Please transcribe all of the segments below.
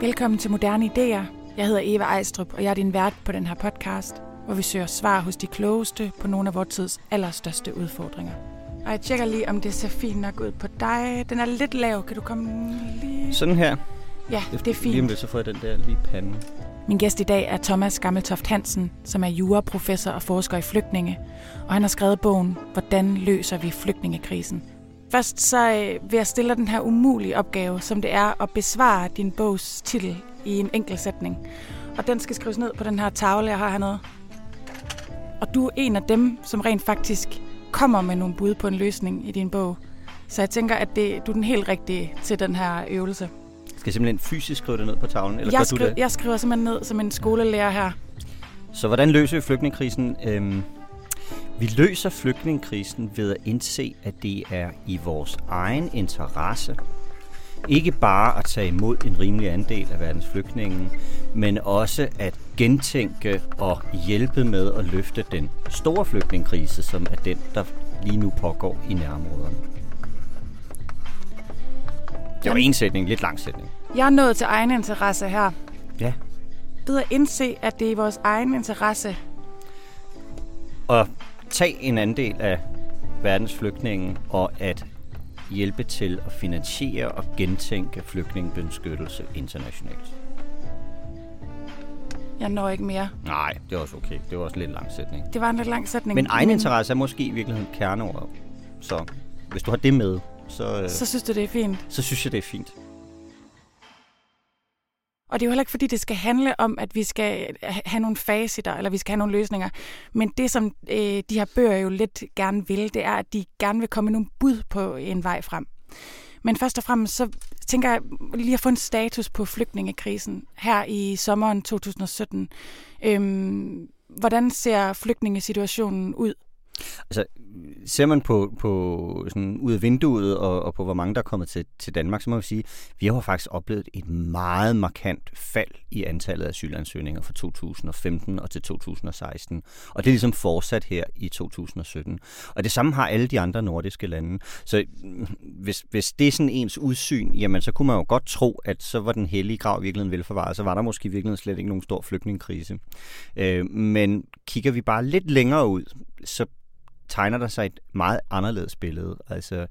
Velkommen til Moderne Idéer. Jeg hedder Eva Ejstrup, og jeg er din vært på den her podcast, hvor vi søger svar hos de klogeste på nogle af vores tids allerstørste udfordringer. Og jeg tjekker lige, om det ser fint nok ud på dig. Den er lidt lav. Kan du komme lige... Sådan her. Ja, det er Lige om fint. lidt, så får jeg den der lige i panden. Min gæst i dag er Thomas Gammeltoft Hansen, som er juraprofessor og forsker i flygtninge. Og han har skrevet bogen Hvordan løser vi flygtningekrisen? Først så øh, vil jeg stille dig den her umulige opgave, som det er at besvare din bogs titel i en enkelt sætning. Og den skal skrives ned på den her tavle, jeg har hernede. Og du er en af dem, som rent faktisk kommer med nogle bud på en løsning i din bog. Så jeg tænker, at det, du er den helt rigtige til den her øvelse. Skal jeg simpelthen fysisk skrive det ned på tavlen, eller Jeg, gør du det? jeg skriver simpelthen ned som en skolelærer her. Så hvordan løser vi flygtningekrisen? Øhm, vi løser flygtningekrisen ved at indse, at det er i vores egen interesse. Ikke bare at tage imod en rimelig andel af verdens flygtninge, men også at gentænke og hjælpe med at løfte den store flygtningekrise, som er den, der lige nu pågår i nærområderne. Det var en sætning, lidt lang sætning. Jeg er nået til egen interesse her. Ja. Ved at indse, at det er i vores egen interesse. at tage en andel af verdens flygtninge og at hjælpe til at finansiere og gentænke flygtningebeskyttelse internationalt. Jeg når ikke mere. Nej, det er også okay. Det var også lidt lang sætning. Det var en lidt lang sætning. Men egen interesse er måske i virkeligheden kerneordet. Så hvis du har det med, så, øh, Så så, synes du, det er fint. så synes jeg, det er fint. Og det er jo heller ikke, fordi det skal handle om, at vi skal have nogle faciter, eller vi skal have nogle løsninger. Men det, som øh, de her bøger jo lidt gerne vil, det er, at de gerne vil komme med nogle bud på en vej frem. Men først og fremmest, så tænker jeg lige at få en status på flygtningekrisen her i sommeren 2017. Øhm, hvordan ser flygtningesituationen ud? Altså, ser man på, på sådan ud af vinduet og, og på hvor mange der er kommet til, til Danmark, så må vi sige, vi har faktisk oplevet et meget markant fald i antallet af asylansøgninger fra 2015 og til 2016. Og det er ligesom fortsat her i 2017. Og det samme har alle de andre nordiske lande. Så hvis, hvis det er sådan ens udsyn, jamen så kunne man jo godt tro, at så var den hellige grav i virkeligheden velforvaret. Så var der måske virkelig slet ikke nogen stor flygtningekrise. Øh, men kigger vi bare lidt længere ud, så tegner der sig et meget anderledes billede. Altså,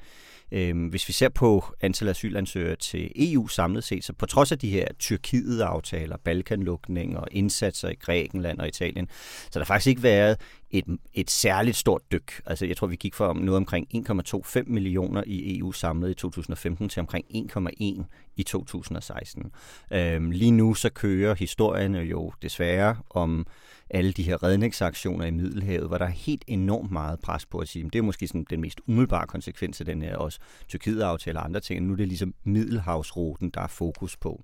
øh, hvis vi ser på antal asylansøgere til EU samlet set, så på trods af de her Tyrkiet-aftaler, Balkanlukning og indsatser i Grækenland og Italien, så har der faktisk ikke været et, et særligt stort dyk. Altså, jeg tror, vi gik fra noget omkring 1,25 millioner i EU samlet i 2015 til omkring 1,1 i 2016. Øhm, lige nu så kører historien jo desværre om alle de her redningsaktioner i Middelhavet, hvor der er helt enormt meget pres på at sige, det er måske sådan den mest umiddelbare konsekvens af den her også Tyrkiet-aftale og andre ting. Nu er det ligesom Middelhavsruten, der er fokus på.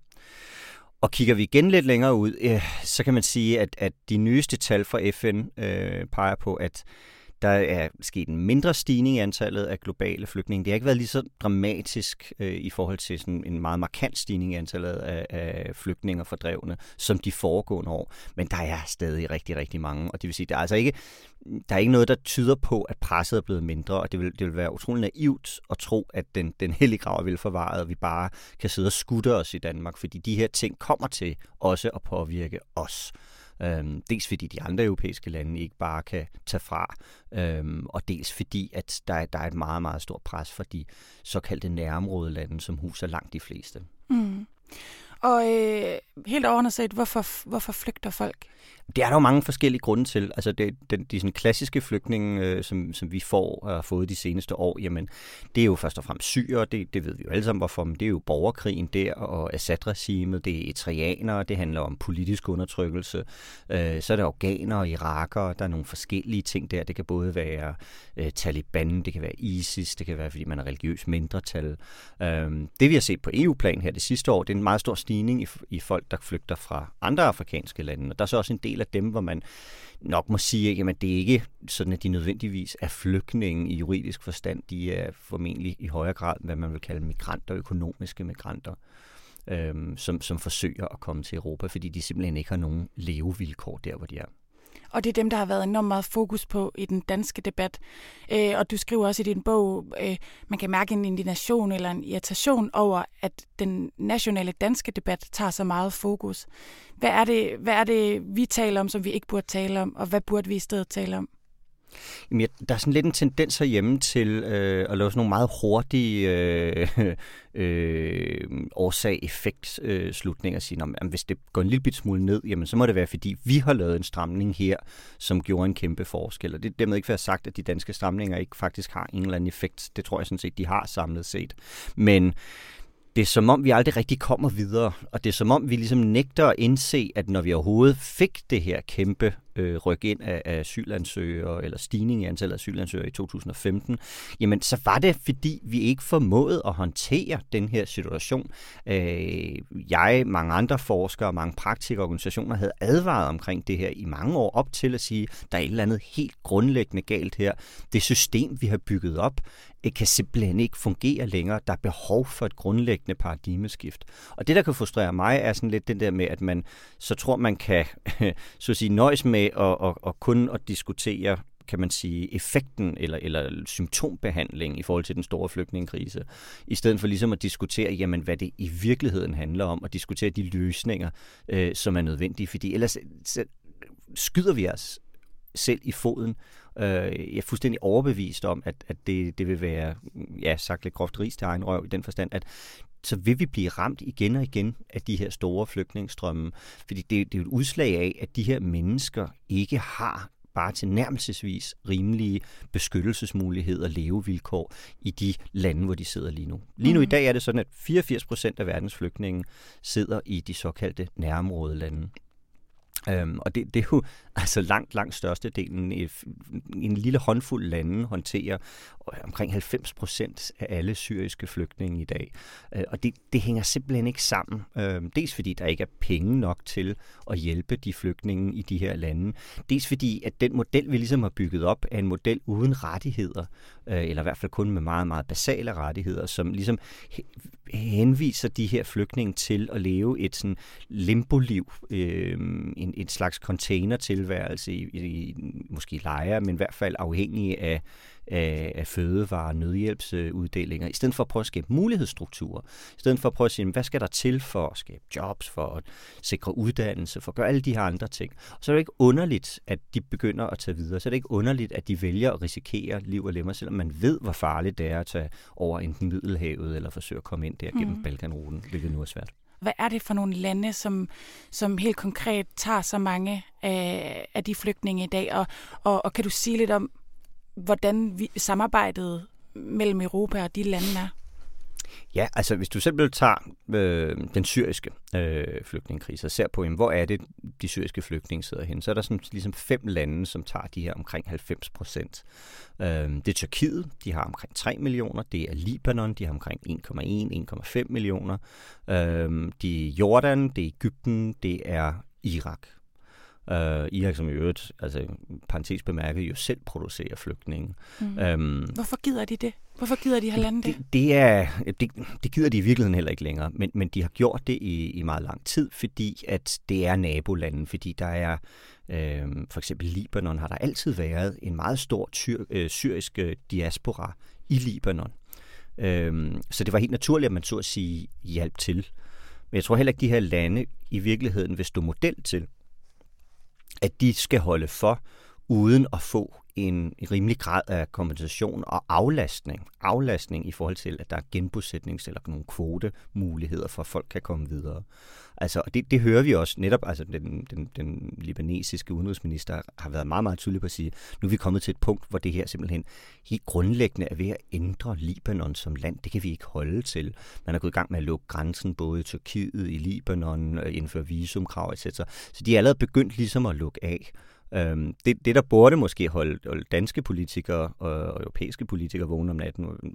Og kigger vi igen lidt længere ud, øh, så kan man sige, at, at de nyeste tal fra FN øh, peger på, at der er sket en mindre stigning i antallet af globale flygtninge. Det har ikke været lige så dramatisk øh, i forhold til sådan en meget markant stigning i antallet af, af flygtninge og fordrevne, som de foregående år. Men der er stadig rigtig, rigtig mange. Og det vil sige, der er altså ikke, der er ikke noget, der tyder på, at presset er blevet mindre, og det vil, det vil være utrolig naivt at tro, at den, den hellige grav er velforvaret, og vi bare kan sidde og skutte os i Danmark, fordi de her ting kommer til også at påvirke os. Øhm, dels fordi de andre europæiske lande ikke bare kan tage fra, øhm, og dels fordi, at der er, der er et meget, meget stort pres for de såkaldte nærområdelande, som huser langt de fleste. Mm. Og øh, helt overordnet set, hvorfor, hvorfor flygter folk? Det er der jo mange forskellige grunde til. Altså det, den, de sådan klassiske flygtninge, øh, som, som vi får og har fået de seneste år, jamen det er jo først og fremmest syre, det, det ved vi jo alle sammen hvorfor, men det er jo borgerkrigen der og Assad-regimet, det er etrianere, det handler om politisk undertrykkelse, øh, så er der afghanere, irakere, der er nogle forskellige ting der. Det kan både være øh, Taliban, det kan være ISIS, det kan være fordi man er religiøs mindretal. Øh, det vi har set på EU-plan her det sidste år, det er en meget stor stigning i, i folk, der flygter fra andre afrikanske lande, og der er så også en del af dem, hvor man nok må sige, at det er ikke sådan, at de nødvendigvis er flygtninge i juridisk forstand. De er formentlig i højere grad, hvad man vil kalde migranter, økonomiske migranter, øhm, som, som forsøger at komme til Europa, fordi de simpelthen ikke har nogen levevilkår der, hvor de er. Og det er dem, der har været enormt meget fokus på i den danske debat. Øh, og du skriver også i din bog, øh, man kan mærke en indignation eller en irritation over, at den nationale danske debat tager så meget fokus. Hvad er det, hvad er det vi taler om, som vi ikke burde tale om, og hvad burde vi i stedet tale om? Jamen, der er sådan lidt en tendens herhjemme til øh, at lave sådan nogle meget hurtige øh, øh, årsag-effekt-slutninger. Øh, sige, at hvis det går en lille smule ned, jamen, så må det være, fordi vi har lavet en stramning her, som gjorde en kæmpe forskel. Og det er dermed ikke være sagt, at de danske stramninger ikke faktisk har en eller anden effekt. Det tror jeg sådan set, de har samlet set. Men det er som om, vi aldrig rigtig kommer videre, og det er som om, vi ligesom nægter at indse, at når vi overhovedet fik det her kæmpe øh, ryk ind af, af asylansøgere, eller stigning i antallet af asylansøgere i 2015, jamen så var det, fordi vi ikke formåede at håndtere den her situation. Øh, jeg, mange andre forskere, mange praktikere organisationer havde advaret omkring det her i mange år op til at sige, der er et eller andet helt grundlæggende galt her. Det system, vi har bygget op, det kan simpelthen ikke fungere længere. Der er behov for et grundlæggende paradigmeskift. Og det, der kan frustrere mig, er sådan lidt den der med, at man så tror, man kan så at sige, nøjes med at, at, at kun at diskutere kan man sige, effekten eller, eller symptombehandling i forhold til den store flygtningekrise, i stedet for ligesom at diskutere, jamen, hvad det i virkeligheden handler om, og diskutere de løsninger, øh, som er nødvendige, fordi ellers så skyder vi os selv i foden. Øh, jeg er fuldstændig overbevist om, at, at det, det vil være, ja, sagt lidt groft ris til egen røv i den forstand, at så vil vi blive ramt igen og igen af de her store flygtningstrømme. Fordi det, det er jo et udslag af, at de her mennesker ikke har bare til nærmelsesvis rimelige beskyttelsesmuligheder og levevilkår i de lande, hvor de sidder lige nu. Lige nu mm. i dag er det sådan, at 84 procent af verdens flygtninge sidder i de såkaldte nærområdelande. Øhm, og det, det er jo altså langt, langt størstedelen. En lille håndfuld lande håndterer øh, omkring 90 procent af alle syriske flygtninge i dag. Øh, og det, det hænger simpelthen ikke sammen. Øh, dels fordi der ikke er penge nok til at hjælpe de flygtninge i de her lande. Dels fordi, at den model, vi ligesom har bygget op, er en model uden rettigheder, Øh, eller i hvert fald kun med meget, meget basale rettigheder, som ligesom henviser de her flygtninge til at leve et sådan limbo-liv, øh, en, et slags containertilværelse i, i måske lejre, men i hvert fald afhængige af af, af fødevare- og nødhjælpsuddelinger, i stedet for at prøve at skabe mulighedsstrukturer, i stedet for at prøve at sige, hvad skal der til for at skabe jobs, for at sikre uddannelse, for at gøre alle de her andre ting. Og så er det ikke underligt, at de begynder at tage videre. Så er det ikke underligt, at de vælger at risikere liv og lemmer, selvom man ved, hvor farligt det er at tage over enten Middelhavet eller forsøge at komme ind der gennem mm. Balkanruten, hvilket nu er svært. Hvad er det for nogle lande, som, som helt konkret tager så mange af, af de flygtninge i dag? Og, og, og kan du sige lidt om, hvordan vi, samarbejdet mellem Europa og de lande er? Ja, altså hvis du selv tager øh, den syriske øh, flygtningekrise og ser på, jamen, hvor er det, de syriske flygtninge sidder hen, så er der sådan, ligesom fem lande, som tager de her omkring 90 procent. Øh, det er Tyrkiet, de har omkring 3 millioner. Det er Libanon, de har omkring 1,1-1,5 millioner. Øh, det er Jordan, det er Ægypten, det er Irak. Uh, Irak, som i øvrigt, altså parentes bemærket, jo selv producerer flygtninge. Mm. Um, Hvorfor gider de det? Hvorfor gider de have landet det? Det, det, er, det, det gider de i virkeligheden heller ikke længere, men, men de har gjort det i, i meget lang tid, fordi at det er nabolanden, fordi der er øh, for eksempel Libanon har der altid været en meget stor tyr, øh, syrisk øh, diaspora i Libanon. Øh, så det var helt naturligt, at man så at sige hjælp til. Men jeg tror heller ikke, at de her lande i virkeligheden vil stå model til, at de skal holde for, uden at få en rimelig grad af kompensation og aflastning. Aflastning i forhold til, at der er genbosætnings- eller nogle kvotemuligheder for, at folk kan komme videre. Altså, det, det hører vi også netop, altså den, den, den libanesiske udenrigsminister har været meget, meget tydelig på at sige, nu er vi kommet til et punkt, hvor det her simpelthen helt grundlæggende er ved at ændre Libanon som land. Det kan vi ikke holde til. Man er gået i gang med at lukke grænsen både i Tyrkiet, i Libanon, øh, indføre visumkrav, etc. Så de er allerede begyndt ligesom at lukke af. Øhm, det, det, der burde måske holde, holde danske politikere og, og europæiske politikere vågne om natten, øh,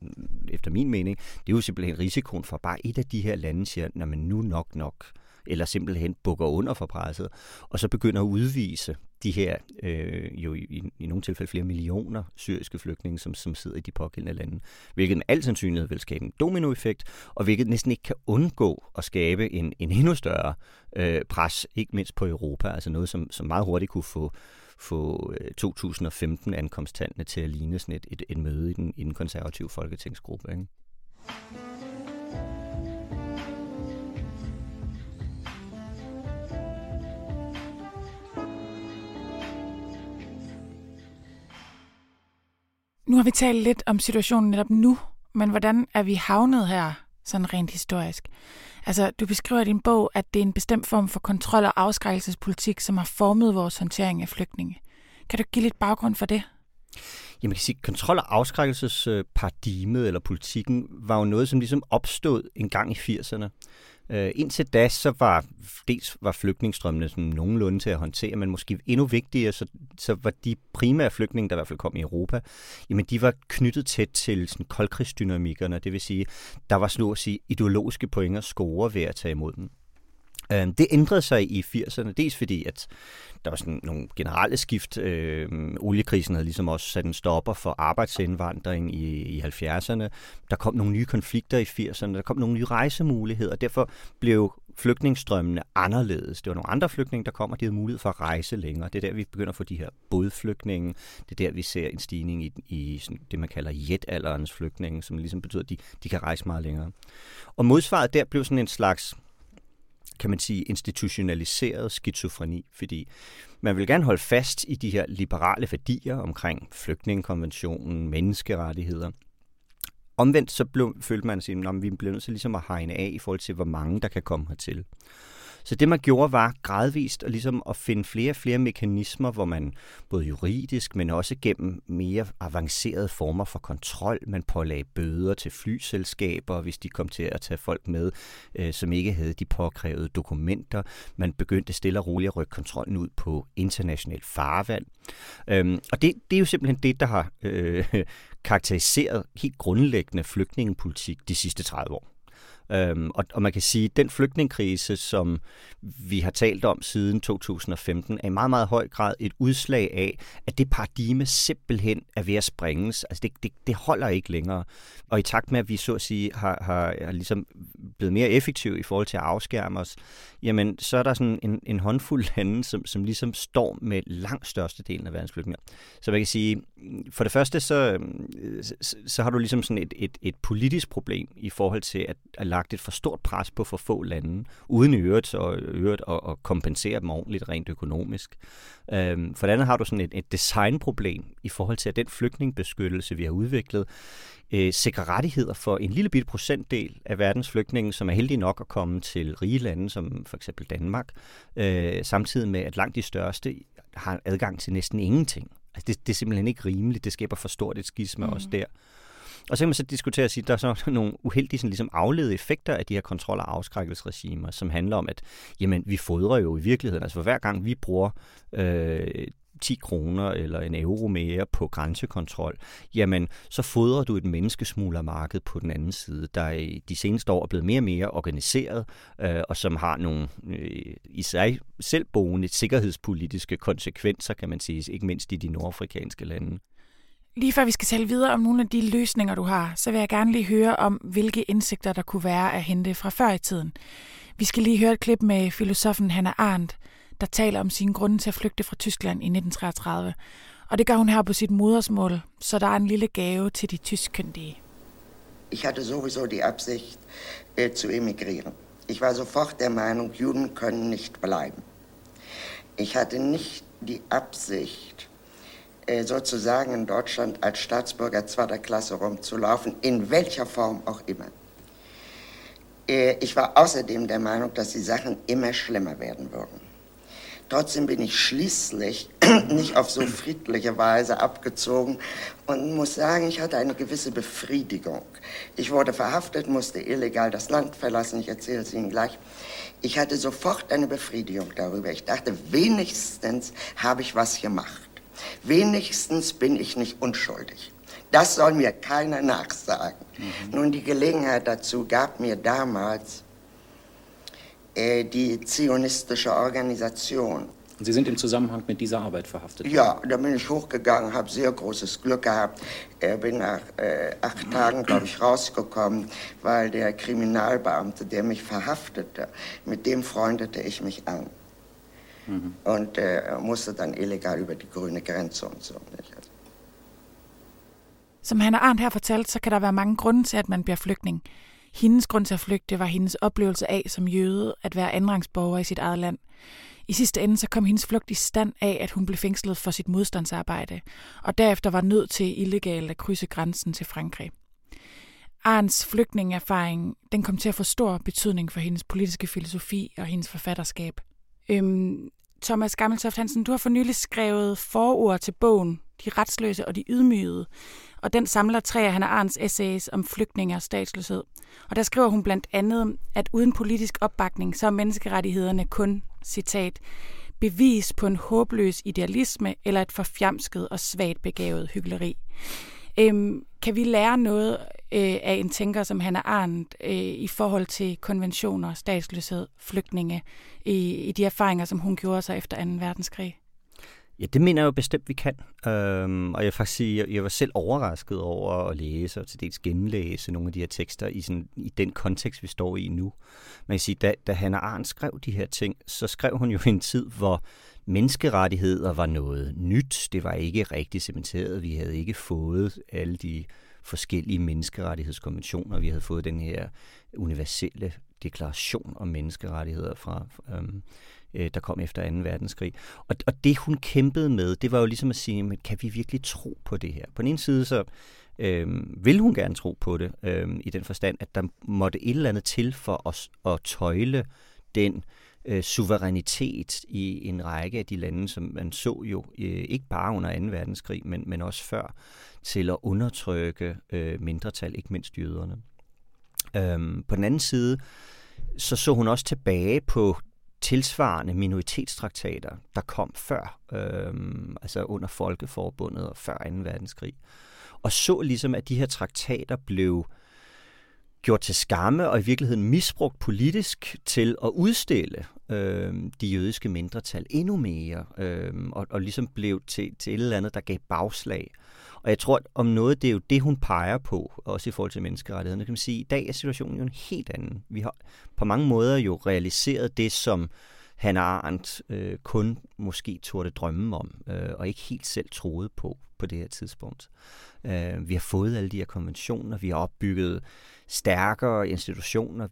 efter min mening, det er jo simpelthen risikoen for bare et af de her lande siger, at nu nok nok eller simpelthen bukker under for presset, og så begynder at udvise de her, øh, jo i, i, i nogle tilfælde flere millioner syriske flygtninge, som, som sidder i de pågældende lande, hvilket med al sandsynlighed vil skabe en dominoeffekt, og hvilket næsten ikke kan undgå at skabe en, en endnu større øh, pres, ikke mindst på Europa, altså noget, som, som meget hurtigt kunne få få øh, 2015-ankomsttallene til at ligne sådan et, et, et møde i den, i den konservative folketingsgruppe. Ikke? Nu har vi talt lidt om situationen netop nu, men hvordan er vi havnet her, sådan rent historisk? Altså, du beskriver i din bog, at det er en bestemt form for kontrol- og afskrækkelsespolitik, som har formet vores håndtering af flygtninge. Kan du give lidt baggrund for det? Jamen, man kan sige, kontrol- og afskrækkelsesparadigmet eller politikken var jo noget, som ligesom opstod en gang i 80'erne. Øh, indtil da, så var dels var flygtningestrømmene sådan nogenlunde til at håndtere, men måske endnu vigtigere, så, så var de primære flygtninge, der i hvert fald kom i Europa, jamen de var knyttet tæt til sådan koldkrigsdynamikkerne, det vil sige, der var sådan at sige ideologiske pointer score ved at tage imod dem. Øh, det ændrede sig i 80'erne, dels fordi, at der var sådan nogle generelle skift. Øh, oliekrisen havde ligesom også sat en stopper for arbejdsindvandring i, i 70'erne. Der kom nogle nye konflikter i 80'erne, der kom nogle nye rejsemuligheder, derfor blev flygtningsstrømmene anderledes. Det var nogle andre flygtninge, der kom, og de havde mulighed for at rejse længere. Det er der, vi begynder at få de her bådflygtninge. Det er der, vi ser en stigning i, i sådan det, man kalder jetalderens flygtninge, som ligesom betyder, at de, de kan rejse meget længere. Og modsvaret der blev sådan en slags kan man sige, institutionaliseret skizofreni, fordi man vil gerne holde fast i de her liberale værdier omkring flygtningekonventionen, menneskerettigheder. Omvendt så blev, følte man sig, at vi bliver nødt til ligesom at hegne af i forhold til, hvor mange der kan komme hertil. Så det man gjorde var gradvist at, ligesom at finde flere og flere mekanismer, hvor man både juridisk, men også gennem mere avancerede former for kontrol, man pålagde bøder til flyselskaber, hvis de kom til at tage folk med, øh, som ikke havde de påkrævede dokumenter. Man begyndte stille og roligt at rykke kontrollen ud på internationalt farvand. Øhm, og det, det er jo simpelthen det, der har øh, karakteriseret helt grundlæggende flygtningepolitik de sidste 30 år. Øhm, og, og man kan sige, at den flygtningekrise, som vi har talt om siden 2015, er i meget, meget høj grad et udslag af, at det paradigme simpelthen er ved at springes. Altså det, det, det holder ikke længere. Og i takt med, at vi så at sige har, har, har ligesom blevet mere effektive i forhold til at afskærme os, jamen så er der sådan en, en håndfuld lande, som, som ligesom står med langt størstedelen af verdens flygtninge. Så man kan sige, for det første, så, så, så har du ligesom sådan et, et, et politisk problem i forhold til at, at lagt et for stort pres på for få lande, uden i øvrigt, og, øvrigt at, at kompensere dem ordentligt rent økonomisk. Øhm, for det andet har du sådan et, et designproblem i forhold til, at den flygtningebeskyttelse, vi har udviklet, øh, sikrer rettigheder for en lille bitte procentdel af verdens flygtninge, som er heldige nok at komme til rige lande, som for eksempel Danmark, øh, samtidig med, at langt de største har adgang til næsten ingenting. Altså det, det er simpelthen ikke rimeligt. Det skaber for stort et skisme mm. også der. Og så kan man så diskutere og sige, at der er så nogle uheldige sådan ligesom afledede effekter af de her kontrol- og afskrækkelsesregimer, som handler om, at jamen, vi fodrer jo i virkeligheden. Altså for hver gang vi bruger øh, 10 kroner eller en euro mere på grænsekontrol, jamen så fodrer du et menneskesmuglermarked på den anden side, der i de seneste år er blevet mere og mere organiseret, øh, og som har nogle øh, i sig selvboende sikkerhedspolitiske konsekvenser, kan man sige, ikke mindst i de nordafrikanske lande. Lige før vi skal tale videre om nogle af de løsninger, du har, så vil jeg gerne lige høre om, hvilke indsigter, der kunne være at hente fra før i tiden. Vi skal lige høre et klip med filosofen Hannah Arendt, der taler om sine grunde til at flygte fra Tyskland i 1933. Og det gør hun her på sit modersmål, så der er en lille gave til de tyskkyndige. Ich hatte sowieso die Absicht äh, zu emigrieren. Ich war sofort der Meinung, Juden können nicht bleiben. Ich hatte nicht die Absicht, sozusagen in Deutschland als Staatsbürger zweiter Klasse rumzulaufen, in welcher Form auch immer. Äh, ich war außerdem der Meinung, dass die Sachen immer schlimmer werden würden. Trotzdem bin ich schließlich nicht auf so friedliche Weise abgezogen und muss sagen, ich hatte eine gewisse Befriedigung. Ich wurde verhaftet, musste illegal das Land verlassen, ich erzähle es Ihnen gleich. Ich hatte sofort eine Befriedigung darüber. Ich dachte, wenigstens habe ich was gemacht. Wenigstens bin ich nicht unschuldig. Das soll mir keiner nachsagen. Mhm. Nun, die Gelegenheit dazu gab mir damals äh, die zionistische Organisation. Sie sind im Zusammenhang mit dieser Arbeit verhaftet? Ja, da bin ich hochgegangen, habe sehr großes Glück gehabt. Äh, bin nach äh, acht Tagen, glaube ich, rausgekommen, weil der Kriminalbeamte, der mich verhaftete, mit dem freundete ich mich an. Mhm. und äh, musste dann illegal über die grüne Grenze und so. Nicht? Som Hanna Arndt her fortalte, så kan der være mange grunde til, at man bliver flygtning. Hendes grund til at flygte var hendes oplevelse af som jøde at være andenrangsborger i sit eget land. I sidste ende så kom hendes flugt i stand af, at hun blev fængslet for sit modstandsarbejde, og derefter var nødt til illegalt at krydse grænsen til Frankrig. Arns flygtningerfaring den kom til at få stor betydning for hendes politiske filosofi og hendes forfatterskab. Øhm, Thomas Gammeltoft Hansen, du har for nylig skrevet forord til bogen De retsløse og de ydmygede, og den samler tre af Hannah Arns essays om flygtninge og statsløshed. Og der skriver hun blandt andet, at uden politisk opbakning, så er menneskerettighederne kun, citat, bevis på en håbløs idealisme eller et forfjamsket og svagt begavet hyggeleri. Øhm, kan vi lære noget øh, af en tænker som Hannah Arendt øh, i forhold til konventioner, statsløshed, flygtninge, i, i de erfaringer, som hun gjorde sig efter 2. verdenskrig? Ja, det mener jeg jo bestemt, vi kan. Øhm, og jeg vil faktisk sige, jeg, jeg var selv overrasket over at læse og til dels genlæse nogle af de her tekster i, sådan, i den kontekst, vi står i nu. Man kan sige, da, da Hannah Arendt skrev de her ting, så skrev hun jo i en tid, hvor menneskerettigheder var noget nyt. Det var ikke rigtig cementeret. Vi havde ikke fået alle de forskellige menneskerettighedskonventioner. Vi havde fået den her universelle deklaration om menneskerettigheder fra øhm, øh, der kom efter 2. verdenskrig. Og, og det hun kæmpede med, det var jo ligesom at sige, men kan vi virkelig tro på det her? På den ene side så øhm, vil hun gerne tro på det, øhm, i den forstand, at der måtte et eller andet til for os at tøjle den øh, Øh, suverænitet i en række af de lande, som man så jo øh, ikke bare under 2. verdenskrig, men, men også før, til at undertrykke øh, mindretal, ikke mindst jøderne. Øhm, på den anden side, så så hun også tilbage på tilsvarende minoritetstraktater, der kom før, øhm, altså under Folkeforbundet og før 2. verdenskrig. Og så ligesom, at de her traktater blev gjort til skamme og i virkeligheden misbrugt politisk til at udstille øh, de jødiske mindretal endnu mere, øh, og, og ligesom blev til, til et eller andet, der gav bagslag. Og jeg tror, at om noget, det er jo det, hun peger på, også i forhold til menneskerettighederne. Kan man sige, i dag er situationen jo en helt anden. Vi har på mange måder jo realiseret det, som Hannah Arendt øh, kun måske turde drømme om, øh, og ikke helt selv troede på på det her tidspunkt. Øh, vi har fået alle de her konventioner, vi har opbygget stærkere institutioner,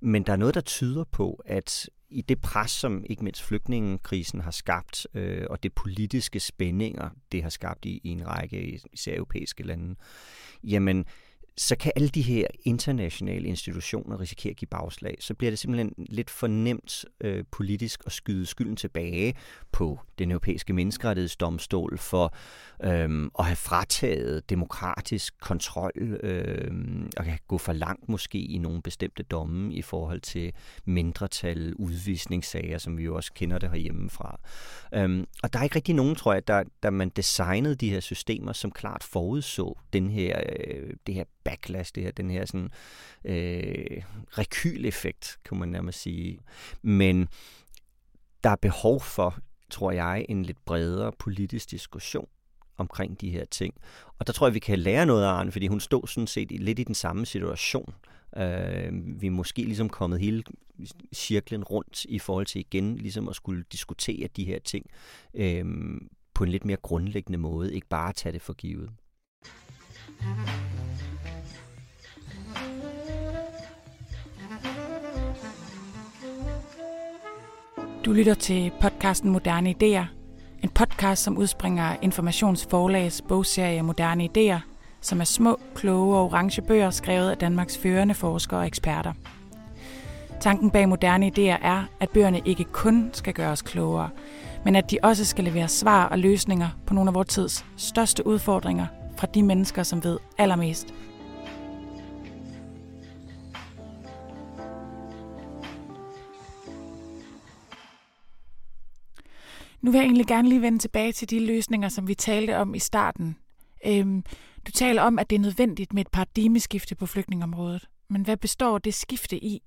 men der er noget, der tyder på, at i det pres, som ikke mindst flygtningekrisen har skabt, øh, og det politiske spændinger, det har skabt i, i en række især europæiske lande, jamen så kan alle de her internationale institutioner risikere at give bagslag. Så bliver det simpelthen lidt for nemt øh, politisk at skyde skylden tilbage på den europæiske menneskerettighedsdomstol for øh, at have frataget demokratisk kontrol øh, og kan gå for langt måske i nogle bestemte domme i forhold til mindretal, udvisningssager, som vi jo også kender det herhjemmefra. Øh, og der er ikke rigtig nogen, tror jeg, der, der man designede de her systemer, som klart forudså den her, øh, det her backlash, det her, den her sådan, øh, rekyleffekt, kan man nærmest sige. Men der er behov for, tror jeg, en lidt bredere politisk diskussion omkring de her ting. Og der tror jeg, vi kan lære noget af Arne, fordi hun stod sådan set lidt i den samme situation. Øh, vi er måske ligesom kommet hele cirklen rundt i forhold til igen ligesom at skulle diskutere de her ting øh, på en lidt mere grundlæggende måde, ikke bare tage det for givet. Du lytter til podcasten Moderne Ideer, En podcast, som udspringer Informationsforlagets bogserie Moderne Ideer, som er små, kloge og orange bøger skrevet af Danmarks førende forskere og eksperter. Tanken bag moderne Ideer er, at bøgerne ikke kun skal gøre os klogere, men at de også skal levere svar og løsninger på nogle af vores tids største udfordringer fra de mennesker, som ved allermest Nu vil jeg egentlig gerne lige vende tilbage til de løsninger, som vi talte om i starten. Øhm, du taler om, at det er nødvendigt med et paradigmeskifte på flygtningområdet. Men hvad består det skifte i?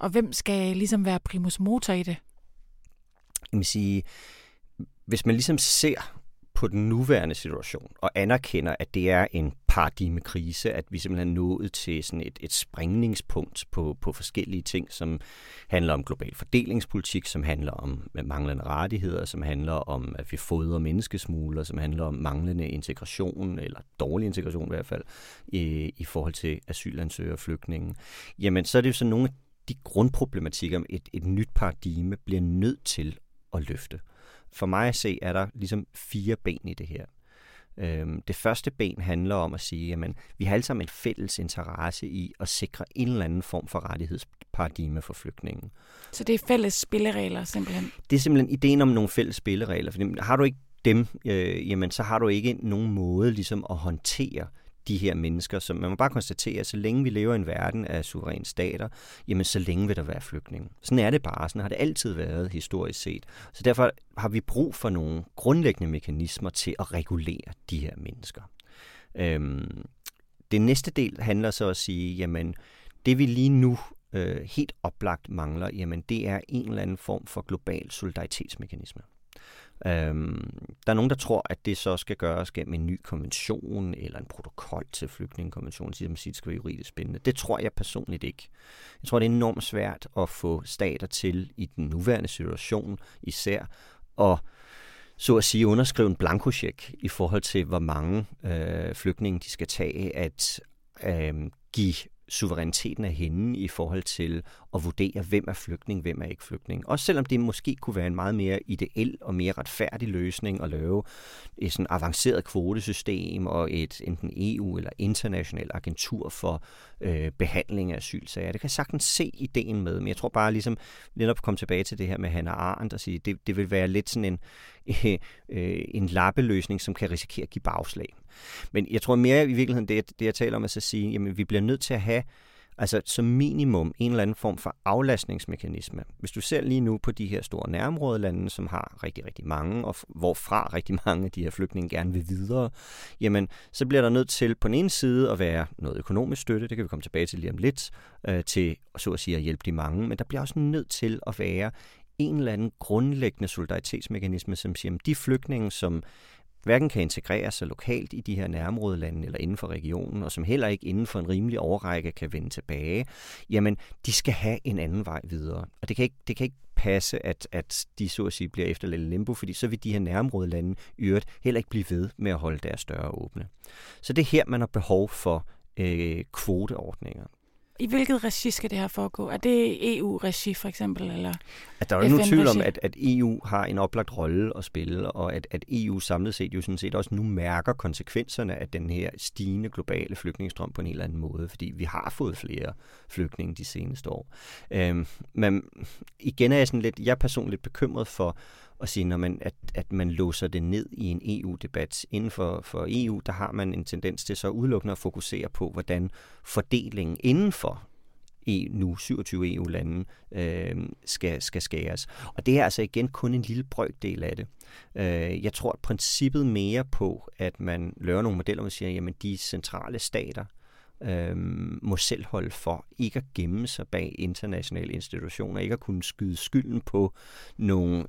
Og hvem skal ligesom være primus motor i det? Jeg vil sige, hvis man ligesom ser på den nuværende situation og anerkender, at det er en paradigmekrise, at vi simpelthen er nået til sådan et, et springningspunkt på, på forskellige ting, som handler om global fordelingspolitik, som handler om øh, manglende rettigheder, som handler om, at vi fodrer menneskesmugler, som handler om manglende integration, eller dårlig integration i hvert fald, i, i forhold til asylansøgere og flygtninge. Jamen, så er det jo sådan nogle af de grundproblematikker, et, et nyt paradigme bliver nødt til at løfte. For mig at se, er der ligesom fire ben i det her. Øhm, det første ben handler om at sige, at vi har alle sammen en fælles interesse i at sikre en eller anden form for rettighedsparadigme for flygtningen. Så det er fælles spilleregler simpelthen? Det er simpelthen ideen om nogle fælles spilleregler. For har du ikke dem, øh, jamen så har du ikke nogen måde ligesom at håndtere de her mennesker, som man må bare konstatere, at så længe vi lever i en verden af suveræne stater, jamen så længe vil der være flygtninge. Sådan er det bare, sådan har det altid været historisk set. Så derfor har vi brug for nogle grundlæggende mekanismer til at regulere de her mennesker. Øhm, det næste del handler så at sige, jamen det vi lige nu øh, helt oplagt mangler, jamen det er en eller anden form for global solidaritetsmekanisme. Øhm, der er nogen, der tror, at det så skal gøres gennem en ny konvention eller en protokol til flygtningekonventionen, som siger, det skal være juridisk spændende. Det tror jeg personligt ikke. Jeg tror, det er enormt svært at få stater til i den nuværende situation især at så at sige underskrive en blankocheck i forhold til, hvor mange øh, flygtninge de skal tage, at øh, give suveræniteten er henne i forhold til at vurdere, hvem er flygtning, hvem er ikke flygtning. Også selvom det måske kunne være en meget mere ideel og mere retfærdig løsning at lave et sådan avanceret kvotesystem og et enten EU eller international agentur for øh, behandling af asylsager. Det kan jeg sagtens se ideen med, men jeg tror bare ligesom netop komme tilbage til det her med Hannah Arendt og sige, det, det vil være lidt sådan en, øh, en lappeløsning, som kan risikere at give bagslag. Men jeg tror mere i virkeligheden, det, det jeg taler om, er at sige, jamen vi bliver nødt til at have Altså som minimum en eller anden form for aflastningsmekanisme. Hvis du ser lige nu på de her store nærområdelande, som har rigtig, rigtig mange, og hvorfra rigtig mange af de her flygtninge gerne vil videre, jamen så bliver der nødt til på den ene side at være noget økonomisk støtte, det kan vi komme tilbage til lige om lidt, øh, til så at sige at hjælpe de mange, men der bliver også nødt til at være en eller anden grundlæggende solidaritetsmekanisme, som siger, at de flygtninge, som hverken kan integrere sig lokalt i de her nærområdelande eller inden for regionen, og som heller ikke inden for en rimelig overrække kan vende tilbage, jamen de skal have en anden vej videre. Og det kan ikke, det kan ikke passe, at, at de så at sige bliver efterladt limbo, fordi så vil de her nærområdelande i øvrigt heller ikke blive ved med at holde deres døre åbne. Så det er her, man har behov for øh, kvoteordninger. I hvilket regi skal det her foregå? Er det EU-regi for eksempel? Eller at der er jo ikke nogen tvivl om, at, at EU har en oplagt rolle at spille, og at, at EU samlet set jo sådan set også nu mærker konsekvenserne af den her stigende globale flygtningestrøm på en eller anden måde, fordi vi har fået flere flygtninge de seneste år. Øhm, men igen er jeg sådan lidt, jeg er personligt bekymret for, at sige, når man, at, at man låser det ned i en EU-debat. Inden for, for EU, der har man en tendens til så udelukkende at fokusere på, hvordan fordelingen inden for EU, nu 27 EU-lande øh, skal, skal skæres. Og det er altså igen kun en lille brøkdel af det. Øh, jeg tror at princippet mere på, at man laver nogle modeller, hvor man siger, jamen de centrale stater, øh, må selv holde for ikke at gemme sig bag internationale institutioner, ikke at kunne skyde skylden på nogle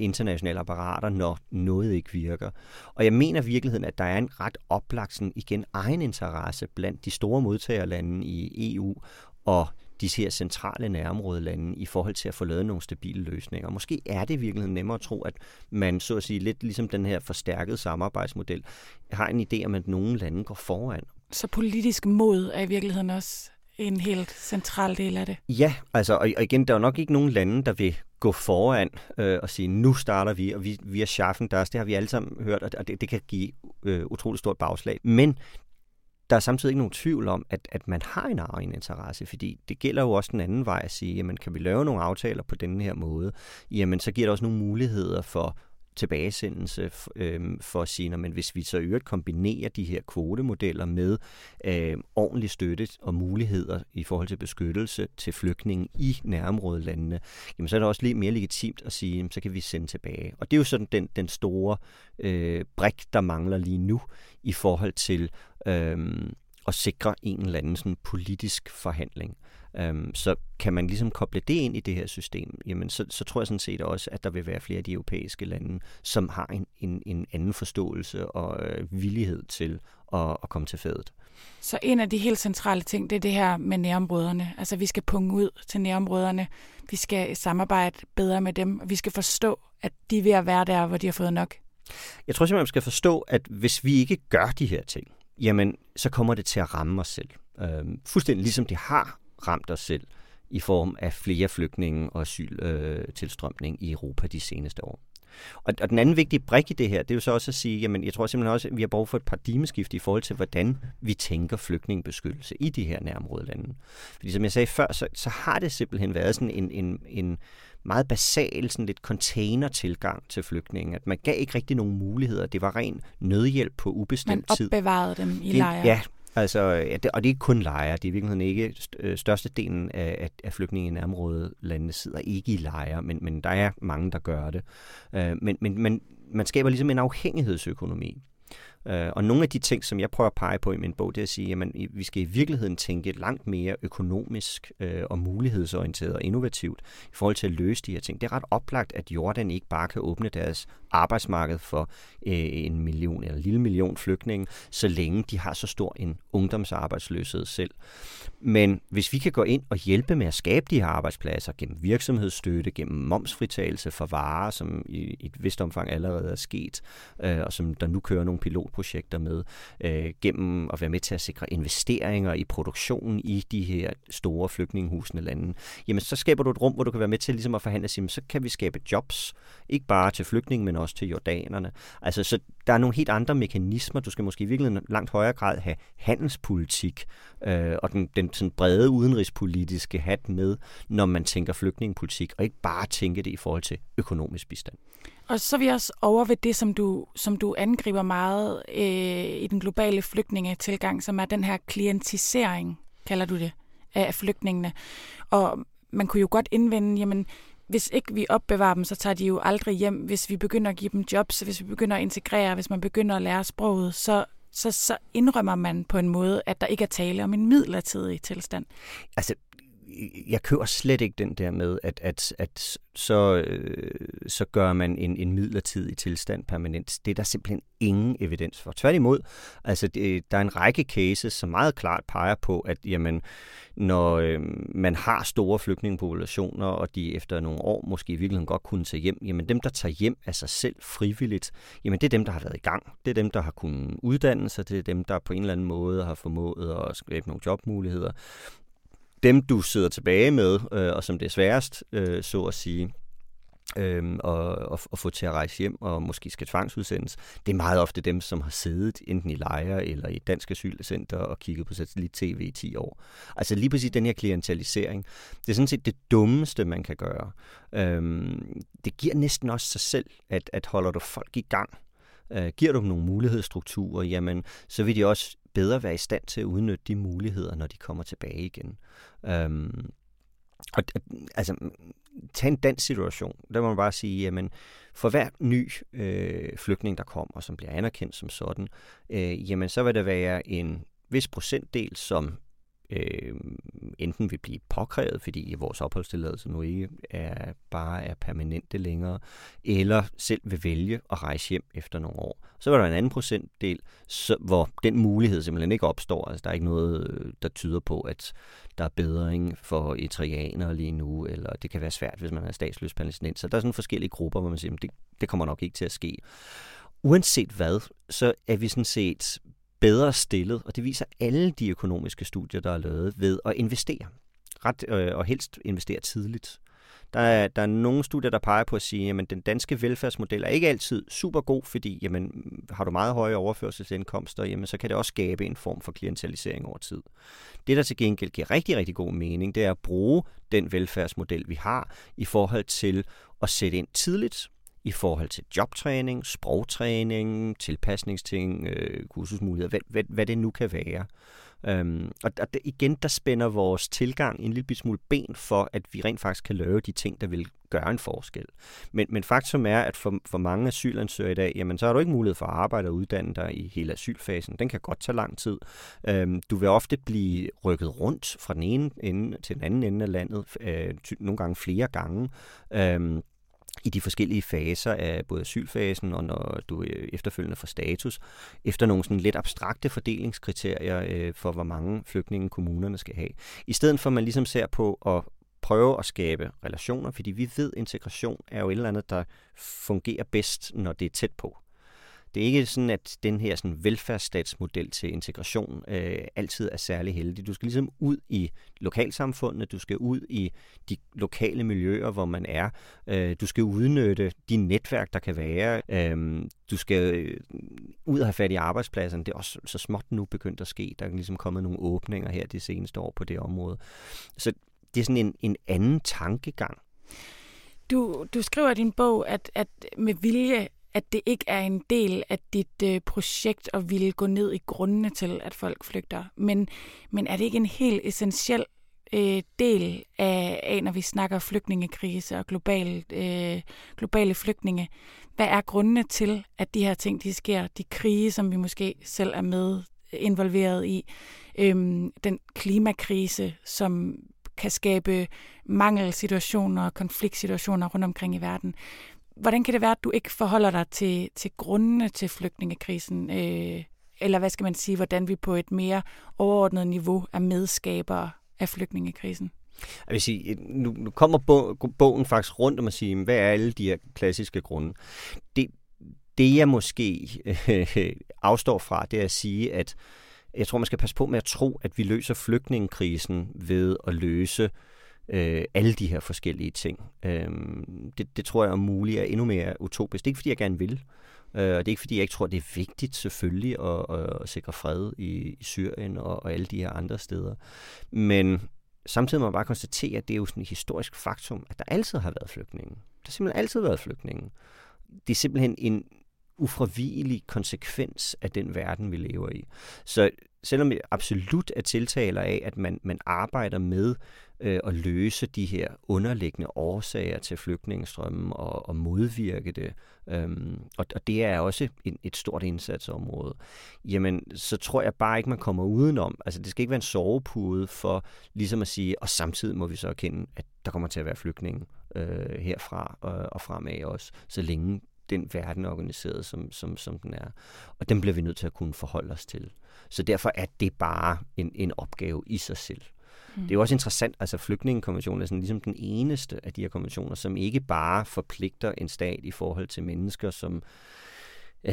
internationale apparater, når noget ikke virker. Og jeg mener i virkeligheden, at der er en ret oplagt sådan, igen egen interesse blandt de store modtagerlande i EU og de her centrale nærområdelande i forhold til at få lavet nogle stabile løsninger. Måske er det i virkeligheden nemmere at tro, at man så at sige lidt ligesom den her forstærkede samarbejdsmodel har en idé om, at nogle lande går foran. Så politisk mod er i virkeligheden også en helt central del af det. Ja, altså, og, og igen, der er nok ikke nogen lande, der vil gå foran øh, og sige, nu starter vi, og vi, vi er schaffen deres. Det har vi alle sammen hørt, og det, det kan give øh, utroligt stort bagslag. Men der er samtidig ikke nogen tvivl om, at, at man har en egen interesse, fordi det gælder jo også den anden vej at sige, jamen kan vi lave nogle aftaler på denne her måde, jamen så giver det også nogle muligheder for tilbagesendelse øh, for at sige, men hvis vi så øvrigt kombinerer de her kvotemodeller med øh, ordentlig støtte og muligheder i forhold til beskyttelse til flygtninge i nærområdelandene, jamen så er det også lidt mere legitimt at sige, jamen, så kan vi sende tilbage. Og det er jo sådan den, den store øh, brik, der mangler lige nu i forhold til øh, at sikre en eller anden sådan politisk forhandling. Øhm, så kan man ligesom koble det ind i det her system, jamen så, så tror jeg sådan set også, at der vil være flere af de europæiske lande, som har en, en, en anden forståelse og øh, villighed til at, at komme til fadet. Så en af de helt centrale ting, det er det her med nærområderne. Altså vi skal punge ud til nærområderne, vi skal samarbejde bedre med dem, og vi skal forstå, at de er ved at være der, hvor de har fået nok. Jeg tror simpelthen, man skal forstå, at hvis vi ikke gør de her ting, jamen så kommer det til at ramme os selv. Øhm, fuldstændig ligesom det har ramt os selv i form af flere flygtninge og asyltilstrømning øh, i Europa de seneste år. Og, og den anden vigtige brik i det her, det er jo så også at sige, jamen jeg tror simpelthen også, at vi har brug for et paradigmeskift i forhold til, hvordan vi tænker flygtningebeskyttelse i de her nærområde lande. Fordi som jeg sagde før, så, så har det simpelthen været sådan en, en, en meget basal, sådan lidt container-tilgang til flygtninge. At man gav ikke rigtig nogen muligheder. Det var ren nødhjælp på ubestemt tid. Man opbevarede tid. dem i lejre. Ja, Altså, ja, det, og det er ikke kun lejre. Det er i virkeligheden ikke øh, størstedelen af, af, af flygtninge i nærområdet landene sidder ikke i lejre, men, men der er mange, der gør det. Øh, men, men, men man skaber ligesom en afhængighedsøkonomi. Øh, og nogle af de ting, som jeg prøver at pege på i min bog, det er at sige, at vi skal i virkeligheden tænke langt mere økonomisk øh, og mulighedsorienteret og innovativt i forhold til at løse de her ting. Det er ret oplagt, at Jordan ikke bare kan åbne deres arbejdsmarked for øh, en million eller en lille million flygtninge, så længe de har så stor en ungdomsarbejdsløshed selv. Men hvis vi kan gå ind og hjælpe med at skabe de her arbejdspladser gennem virksomhedsstøtte, gennem momsfritagelse for varer, som i et vist omfang allerede er sket, øh, og som der nu kører nogle pilotprojekter med, øh, gennem at være med til at sikre investeringer i produktionen i de her store flygtningehusende lande, jamen så skaber du et rum, hvor du kan være med til ligesom at forhandle, sig, så kan vi skabe jobs, ikke bare til flygtninge, men også til jordanerne. Altså, så der er nogle helt andre mekanismer. Du skal måske i virkeligheden langt højere grad have handelspolitik øh, og den, den sådan brede udenrigspolitiske hat med, når man tænker flygtningepolitik, og ikke bare tænke det i forhold til økonomisk bistand. Og så er vi også over ved det, som du, som du angriber meget øh, i den globale flygtningetilgang, som er den her klientisering, kalder du det, af flygtningene. Og man kunne jo godt indvende, jamen, hvis ikke vi opbevarer dem, så tager de jo aldrig hjem. Hvis vi begynder at give dem jobs, hvis vi begynder at integrere, hvis man begynder at lære sproget, så, så, så indrømmer man på en måde, at der ikke er tale om en midlertidig tilstand. Altså, jeg kører slet ikke den der med, at, at, at så, øh, så gør man en, en midlertidig tilstand permanent. Det er der simpelthen ingen evidens for. Tværtimod, altså det, der er en række cases, som meget klart peger på, at jamen, når øh, man har store flygtningepopulationer, og de efter nogle år måske i virkeligheden godt kunne tage hjem, jamen dem, der tager hjem af sig selv frivilligt, jamen det er dem, der har været i gang. Det er dem, der har kunnet uddanne sig. Det er dem, der på en eller anden måde har formået at skabe nogle jobmuligheder dem, du sidder tilbage med, øh, og som det er sværest, øh, så at sige, øh, og, og, og få til at rejse hjem og måske skal tvangsudsendes, det er meget ofte dem, som har siddet enten i lejre eller i dansk asylcenter og kigget på satellit-tv i 10 år. Altså lige præcis den her klientalisering, det er sådan set det dummeste, man kan gøre. Øh, det giver næsten også sig selv, at, at holder du folk i gang, øh, giver du dem nogle mulighedsstrukturer, jamen så vil de også bedre være i stand til at udnytte de muligheder, når de kommer tilbage igen. Øhm, og øh, altså, tag en dansk situation, der må man bare sige, jamen, for hver ny øh, flygtning, der kommer, som bliver anerkendt som sådan, øh, jamen, så vil der være en vis procentdel, som øh, enten vil blive påkrævet, fordi vores opholdstilladelse nu ikke er bare er permanente længere, eller selv vil vælge at rejse hjem efter nogle år. Så var der en anden procentdel, så, hvor den mulighed simpelthen ikke opstår. Altså, der er ikke noget, øh, der tyder på, at der er bedring for etrianere lige nu, eller det kan være svært, hvis man er statsløs palæstinenser. Der er sådan forskellige grupper, hvor man siger, at det, det kommer nok ikke til at ske. Uanset hvad, så er vi sådan set bedre stillet, og det viser alle de økonomiske studier, der er lavet, ved at investere. Ret, øh, og helst investere tidligt. Der er, der er nogle studier, der peger på at sige, at den danske velfærdsmodel er ikke altid super god, fordi jamen, har du meget høje overførselsindkomster, jamen, så kan det også skabe en form for klientalisering over tid. Det, der til gengæld giver rigtig, rigtig god mening, det er at bruge den velfærdsmodel, vi har, i forhold til at sætte ind tidligt, i forhold til jobtræning, sprogtræning, tilpasningsting, øh, kursusmuligheder, hvad, hvad, hvad det nu kan være. Øhm, og og det, igen, der spænder vores tilgang en lille smule ben for, at vi rent faktisk kan lave de ting, der vil gøre en forskel. Men, men faktum er, at for, for mange asylansøgere i dag, jamen så har du ikke mulighed for at arbejde og uddanne dig i hele asylfasen. Den kan godt tage lang tid. Øhm, du vil ofte blive rykket rundt fra den ene ende til den anden ende af landet, øh, nogle gange flere gange. Øhm, i de forskellige faser af både asylfasen og når du øh, efterfølgende får status, efter nogle sådan lidt abstrakte fordelingskriterier øh, for, hvor mange flygtninge kommunerne skal have. I stedet for, at man ligesom ser på at prøve at skabe relationer, fordi vi ved, at integration er jo et eller andet, der fungerer bedst, når det er tæt på. Det er ikke sådan, at den her sådan, velfærdsstatsmodel til integration øh, altid er særlig heldig. Du skal ligesom ud i lokalsamfundene, du skal ud i de lokale miljøer, hvor man er. Øh, du skal udnytte de netværk, der kan være. Øh, du skal øh, ud og have fat i arbejdspladserne. Det er også så småt nu begyndt at ske. Der er ligesom kommet nogle åbninger her de seneste år på det område. Så det er sådan en, en anden tankegang. Du, du skriver i din bog, at, at med vilje at det ikke er en del af dit øh, projekt at ville gå ned i grundene til, at folk flygter. Men, men er det ikke en helt essentiel øh, del af, af, når vi snakker flygtningekrise og global, øh, globale flygtninge? Hvad er grundene til, at de her ting de sker? De krige, som vi måske selv er med øh, involveret i. Øhm, den klimakrise, som kan skabe mangelsituationer og konfliktsituationer rundt omkring i verden hvordan kan det være, at du ikke forholder dig til, til grundene til flygtningekrisen? Øh, eller hvad skal man sige, hvordan vi på et mere overordnet niveau er medskabere af flygtningekrisen? Jeg vil sige, nu, nu kommer bogen faktisk rundt om at sige, hvad er alle de her klassiske grunde? Det, det jeg måske øh, afstår fra, det er at sige, at jeg tror, man skal passe på med at tro, at vi løser flygtningekrisen ved at løse øh, øh, alle de her forskellige ting. Øh, det, det tror jeg er muligt er endnu mere utopisk. Det er ikke, fordi jeg gerne vil. Øh, og det er ikke, fordi jeg ikke tror, det er vigtigt selvfølgelig at, at, at sikre fred i, i Syrien og, og alle de her andre steder. Men samtidig må man bare konstatere, at det er jo sådan et historisk faktum, at der altid har været flygtninge. Der har simpelthen altid været flygtninge. Det er simpelthen en ufravigelig konsekvens af den verden, vi lever i. Så selvom jeg absolut er tiltaler af, at man, man arbejder med øh, at løse de her underliggende årsager til flygtningestrømmen og, og modvirke det, øhm, og, og det er også en, et stort indsatsområde, jamen så tror jeg bare ikke, man kommer udenom. Altså det skal ikke være en sovepude for ligesom at sige, og samtidig må vi så erkende, at der kommer til at være flygtninge øh, herfra og, og fremad også, så længe den verden er organiseret, som, som, som den er. Og den bliver vi nødt til at kunne forholde os til. Så derfor er det bare en, en opgave i sig selv. Mm. Det er jo også interessant, altså flygtningekonventionen er sådan ligesom den eneste af de her konventioner, som ikke bare forpligter en stat i forhold til mennesker, som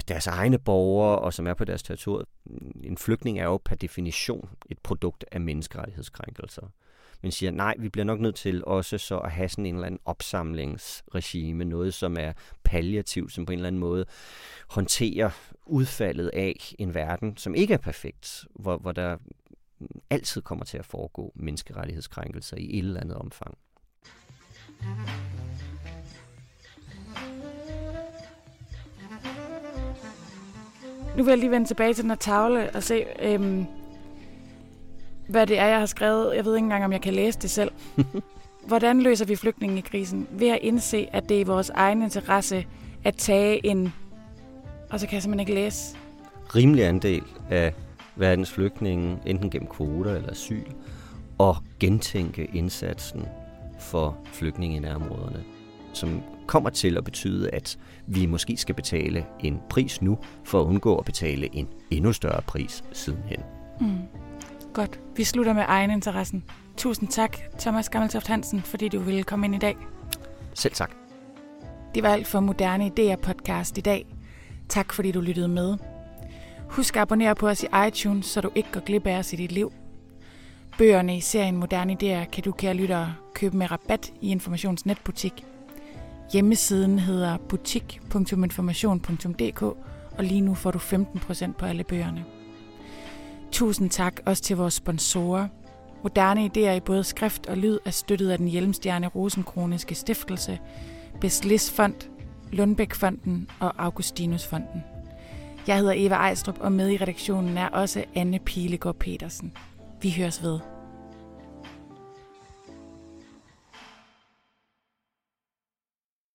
deres egne borgere, og som er på deres territorium. En flygtning er jo per definition et produkt af menneskerettighedskrænkelser men siger, nej, vi bliver nok nødt til også så at have sådan en eller anden opsamlingsregime, noget som er palliativt, som på en eller anden måde håndterer udfaldet af en verden, som ikke er perfekt, hvor, hvor der altid kommer til at foregå menneskerettighedskrænkelser i et eller andet omfang. Nu vil jeg lige vende tilbage til den her tavle og se, øhm, hvad det er, jeg har skrevet. Jeg ved ikke engang, om jeg kan læse det selv. Hvordan løser vi flygtningekrisen? Ved at indse, at det er i vores egen interesse at tage en... Og så kan jeg simpelthen ikke læse. Rimelig andel af verdens flygtninge, enten gennem kvoter eller asyl, og gentænke indsatsen for flygtninge i nærområderne, som kommer til at betyde, at vi måske skal betale en pris nu, for at undgå at betale en endnu større pris sidenhen. Mm. Godt. Vi slutter med egeninteressen. Tusind tak, Thomas Gammeltoft Hansen, fordi du ville komme ind i dag. Selv tak. Det var alt for Moderne Idéer podcast i dag. Tak fordi du lyttede med. Husk at abonnere på os i iTunes, så du ikke går glip af os i dit liv. Bøgerne i serien Moderne Idéer kan du, kære lyttere, købe med rabat i Informationsnetbutik. Hjemmesiden hedder butik.information.dk, og lige nu får du 15% på alle bøgerne. Tusind tak også til vores sponsorer. Moderne idéer i både skrift og lyd er støttet af den Hjelmstjerne Rosenkroniske Stiftelse, Beslis Fond, Lundbæk-fonden og Augustinus-fonden. Jeg hedder Eva Ejstrup, og med i redaktionen er også Anne Pilegaard Petersen. Vi høres ved.